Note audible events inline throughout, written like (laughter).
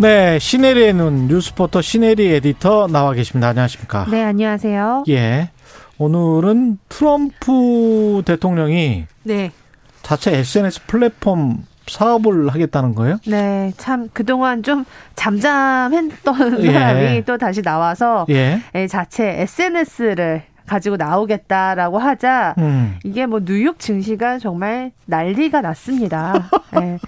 네, 시네리의 눈 뉴스포터 시네리 에디터 나와 계십니다. 안녕하십니까? 네, 안녕하세요. 예. 오늘은 트럼프 대통령이 네. 자체 SNS 플랫폼 사업을 하겠다는 거예요? 네, 참 그동안 좀 잠잠했던 (laughs) 예. 사람이 또 다시 나와서 예. 예, 자체 SNS를 가지고 나오겠다라고 하자 음. 이게 뭐 뉴욕 증시가 정말 난리가 났습니다. (laughs) 예.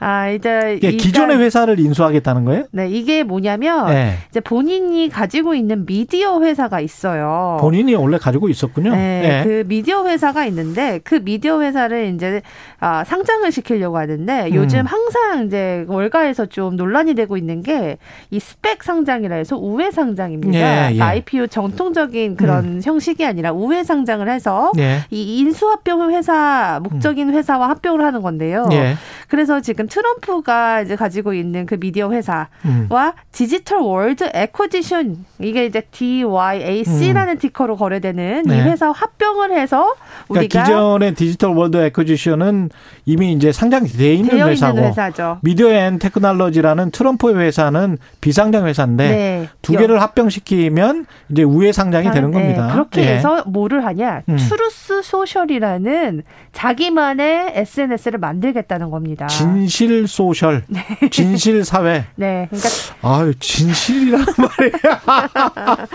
아, 이제 예, 기존의 회사를 인수하겠다는 거예요? 네, 이게 뭐냐면 예. 이제 본인이 가지고 있는 미디어 회사가 있어요. 본인이 원래 가지고 있었군요. 네, 예. 그 미디어 회사가 있는데 그 미디어 회사를 이제 아, 상장을 시키려고 하는데 음. 요즘 항상 이제 월가에서 좀 논란이 되고 있는 게 이 스펙 상장이라 해서 우회 상장입니다. 예, 예. IPO 정통적인 그런 형식이 아니라 우회 상장을 해서 예. 이 인수합병 회사 목적인 회사와 합병을 하는 건데요. 음. 예. 그래서 지금 트럼프가 이제 가지고 있는 그 미디어 회사 음. 와 Digital World Acquisition 이게 이제 DYAC라는 티커로 거래되는 이 음. 네. 회사 합병을 해서 그러니까 우리가 기존의 Digital World Acquisition은 이미 이제 상장이 돼 있는 되어 회사고 있는 회사죠. Media and Technology라는 트럼프의 회사는 비상장 회사인데 네. 두 개를 합병시키면 이제 우회 상장이 되는 네, 겁니다. 그렇게 예. 해서 뭐를 하냐? 음. 트루스 소셜이라는 자기만의 SNS를 만들겠다는 겁니다. 진실 소셜, 진실 사회. (laughs) 네, 그러니까 아유, 진실이란 (laughs) 말이야.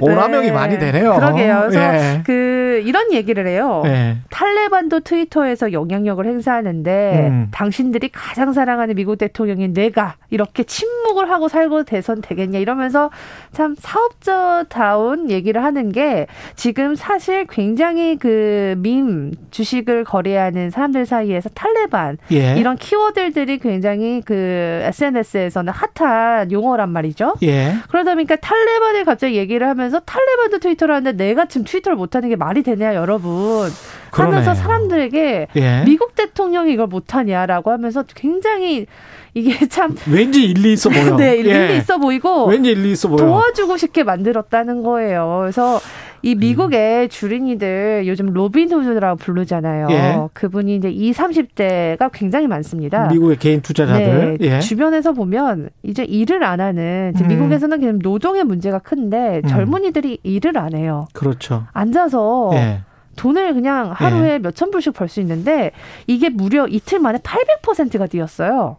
오남용이 네. 많이 되네요. 그러게요. 그래서 예. 그 이런 얘기를 해요. 예. 탈레반도 트위터에서 영향력을 행사하는데 음. 당신들이 가장 사랑하는 미국 대통령인 내가 이렇게 침묵을 하고 살고 대선 되겠냐 이러면서 참 사업자다운 얘기를 하는 게 지금 사실 굉장히 그 밈 주식을 거래하는 사람들 사이에서 탈레반 예. 이런 키워드 들이 굉장히 그 SNS에서는 핫한 용어란 말이죠. 예. 그러다 보니까 탈레반을 갑자기 얘기를 하면서 탈레반도 트위터를 하는데 내가 지금 트위터를 못하는 게 말이 되냐 여러분 하면서 그러네요. 사람들에게 예. 미국 대통령이 이걸 못하냐라고 하면서 굉장히 이게 (laughs) 참 왠지 일리 있어 보여. (laughs) 네, 일리 예. 있어 보이고 왠지 일리 있어 보여. 도와주고 싶게 만들었다는 거예요. 그래서 이 음. 미국의 주린이들 요즘 로빈후드라고 부르잖아요. 예. 그분이 이제 20, 30대가 굉장히 많습니다. 미국의 개인 투자자들. 네, 예. 주변에서 보면 이제 일을 안 하는 음. 미국에서는 그냥 노동의 문제가 큰데 음. 젊은이들이 일을 안 해요. 그렇죠. 앉아서 예. 돈을 그냥 하루에 몇 천 불씩 벌 수 있는데 이게 무려 이틀 만에 800%가 뛰었어요.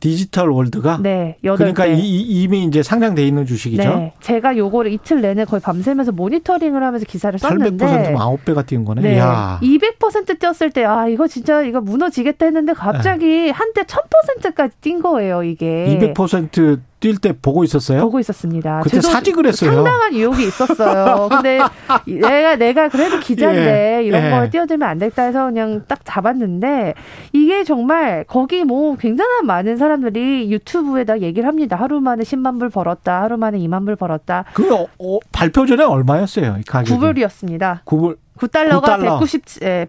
디지털 월드가 네, 그러니까 배. 이, 이- 이미 이제 상장돼 있는 주식이죠. 네, 제가 요거를 이틀 내내 거의 밤새면서 모니터링을 하면서 기사를 800%면 썼는데 9배가 뛴 거네. 네, 야. 200% 뛰었을 때 아 이거 진짜 이거 무너지겠다 했는데 갑자기 한때 1000%까지 뛴 거예요 이게. 200% 뛸때 보고 있었어요? 보고 있었습니다. 그때 사직을 했어요. 상당한 유혹이 있었어요. 근데 (laughs) 내가 내가 그래도 기자인데 예, 이런 예. 걸 뛰어들면 안 되겠다 해서 그냥 딱 잡았는데 이게 정말 거기 뭐 굉장한 많은 사람들이 유튜브에다 얘기를 합니다. 하루 만에 10만 불 벌었다. 하루 만에 2만 불 벌었다. 그 어, 어, 발표 전에 얼마였어요? 이 가격이? 9불이었습니다. 9불. 9달러가 9달러. 190 예,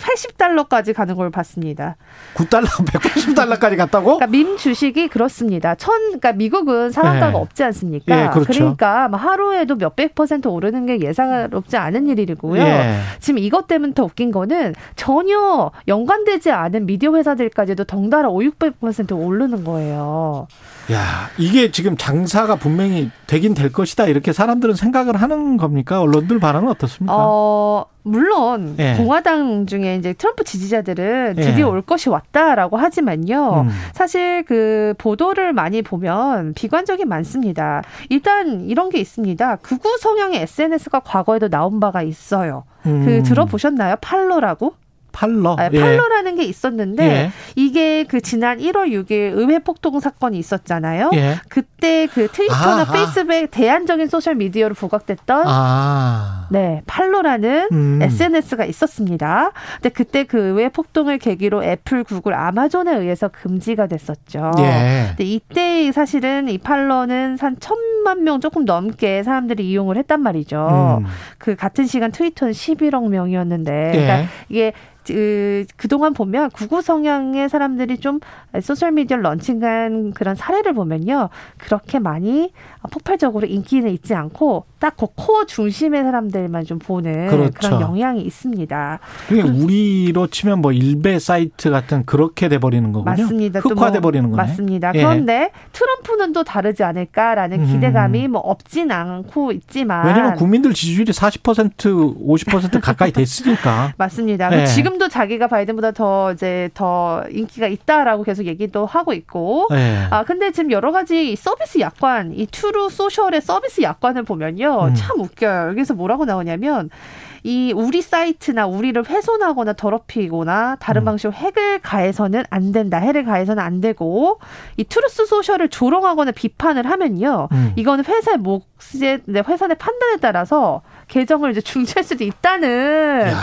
180달러까지 가는 걸 봤습니다. 9달러, 180달러까지 갔다고? 그러니까 민 주식이 그렇습니다. 천, 그러니까 미국은 상한가가 예. 없지 않습니까? 예, 그렇죠. 러니까 하루에도 몇백 퍼센트 오르는 게 예상롭지 않은 일이고요. 예. 지금 이것 때문에 더 웃긴 거는 전혀 연관되지 않은 미디어 회사들까지도 덩달아 5, 600% 오르는 거예요. 야, 이게 지금 장사가 분명히 되긴 될 것이다. 이렇게 사람들은 생각을 하는 겁니까? 언론들 반응은 어떻습니까? 어, 물론 예. 공화당 중에 이제 트럼프 지지자들은 예. 드디어 올 것이 왔다라고 하지만요. 음. 사실 그 보도를 많이 보면 비관적이 많습니다. 일단 이런 게 있습니다. 극우 성향의 SNS가 과거에도 나온 바가 있어요. 음. 그 들어보셨나요? 팔로라고? 팔러. 아, 예. 팔로라는 게 있었는데 예. 이게 그 지난 1월 6일 의회 폭동 사건이 있었잖아요. 예. 그때 그 트위터나 아하. 페이스북 대안적인 소셜 미디어로 부각됐던 아. 네, 팔러라는 음. SNS가 있었습니다. 근데 그때 그 의회 폭동을 계기로 애플, 구글, 아마존에 의해서 금지가 됐었죠. 예. 근데 이때 사실은 이 팔러는 한 30만 명 조금 넘게 사람들이 이용을 했단 말이죠. 음. 그 같은 시간 트위터는 11억 명이었는데 예. 그러니까 이게 그, 그동안 보면 구구 성향의 사람들이 좀 소셜미디어 런칭한 그런 사례를 보면요. 그렇게 많이 폭발적으로 인기는 있지 않고 딱 그 코어 중심의 사람들만 좀 보는 그렇죠. 그런 영향이 있습니다. 그게 우리로 치면 뭐 일베 사이트 같은 그렇게 돼 버리는 거군요. 맞습니다. 또 흑화돼 뭐 버리는 거네. 맞습니다. 예. 그런데 트럼프는 또 다르지 않을까라는 음. 기대감이 뭐 없진 않고 있지만 왜냐면 국민들 지지율이 40% 50% 가까이 됐으니까. (laughs) 맞습니다. 예. 지금도 자기가 바이든보다 더 이제 더 인기가 있다라고 계속 얘기도 하고 있고. 예. 아 근데 지금 여러 가지 이 서비스 약관, 이 트루스 소셜의 서비스 약관을 보면요, 음. 참 웃겨요. 여기서 뭐라고 나오냐면. 이 우리 사이트나 우리를 훼손하거나 더럽히거나 다른 음. 방식으로 핵을 가해서는 안 된다. 해를 가해서는 안 되고 이 트루스 소셜을 조롱하거나 비판을 하면요. 음. 이거는 회사의 몫에 네, 회사의 판단에 따라서 계정을 이제 중지할 수도 있다는 야.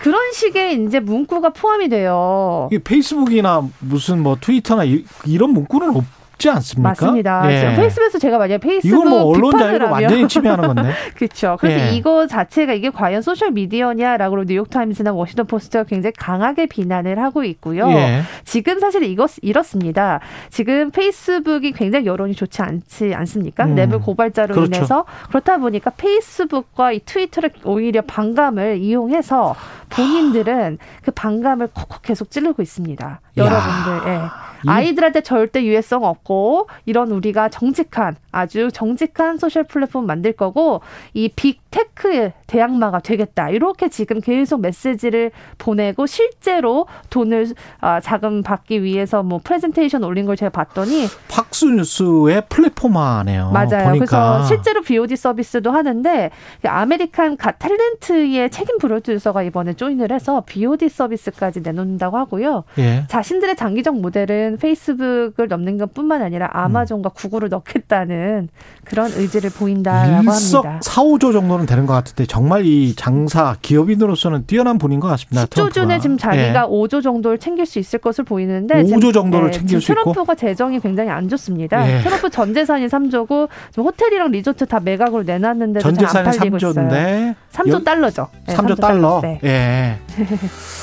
그런 식의 이제 문구가 포함이 돼요. 이게 페이스북이나 무슨 뭐 트위터나 이, 런 문구는 없 지 않습니까? 맞습니다. 예. 페이스북에서 제가 만약에 페이스북 이건 뭐 언론 자유를 완전히 침해하는 건데. (laughs) 그렇죠. 그래서 예. 이거 자체가 이게 과연 소셜 미디어냐라고 뉴욕 타임스나 워싱턴 포스트가 굉장히 강하게 비난을 하고 있고요. 예. 지금 사실 이것 이렇습니다. 지금 페이스북이 굉장히 여론이 좋지 않지 않습니까? 음. 내부 고발자로 그렇죠. 인해서 그렇다 보니까 페이스북과 이 트위터를 오히려 반감을 이용해서 본인들은 그 반감을 콕콕 계속 찌르고 있습니다. 여러분들. 예. 아이들한테 절대 유해성 없고 이런 우리가 정직한 아주 정직한 소셜 플랫폼 만들 거고 이 빅테크 대항마가 되겠다 이렇게 지금 계속 메시지를 보내고 실제로 돈을 아, 자금 받기 위해서 뭐 프레젠테이션 올린 걸 제가 봤더니 팍스뉴스의 플랫폼화네요. 맞아요. 보니까. 그래서 실제로 VOD 서비스도 하는데 그 아메리칸 갓 탤런트의 책임 프로듀서가 이번에 join을 해서 VOD 서비스까지 내놓는다고 하고요. 예. 자신들의 장기적 모델은 페이스북을 넘는 것뿐만 아니라 아마존과 구글을 넘겠다는 그런 의지를 보인다라고 합니다. 4, 5조 정도는 되는 것 같은데 정말 이 장사 기업인으로서는 뛰어난 분인 것 같습니다. 10조 준에 트럼프가. 지금 자기가 예. 5조 정도를 챙길 수 있을 것을 보이는데 5조 정도를 네, 챙길 수 있고? 트럼프가 재정이 굉장히 안 좋습니다. 예. 트럼프 전 재산이 3조고 지금 호텔이랑 리조트 다 매각으로 내놨는데도 전 재산이 팔리고 있어요. 3조인데 3조 달러죠. 네, 3조 3조 달러. 네. 예. (laughs)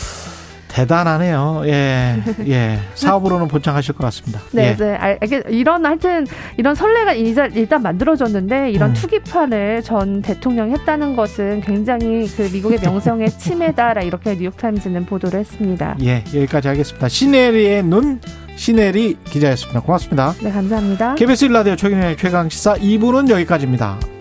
대단하네요. 예. (laughs) 예. 사업으로는 본창하실 것 같습니다. 네, 예. 네. 알- 이게 이런 하여튼 이런 선례가 일단, 일단 만들어졌는데 이런 음. 투기판을 전 대통령이 했다는 것은 굉장히 그 미국의 (laughs) 명성의 침해다라 이렇게 뉴욕타임즈는 보도를 했습니다. 예, 여기까지 하겠습니다. 시네리의 눈 시네리 기자였습니다. 고맙습니다. 네, 감사합니다. KBS 일라디오 최경영의 최강 시사 2부는 여기까지입니다.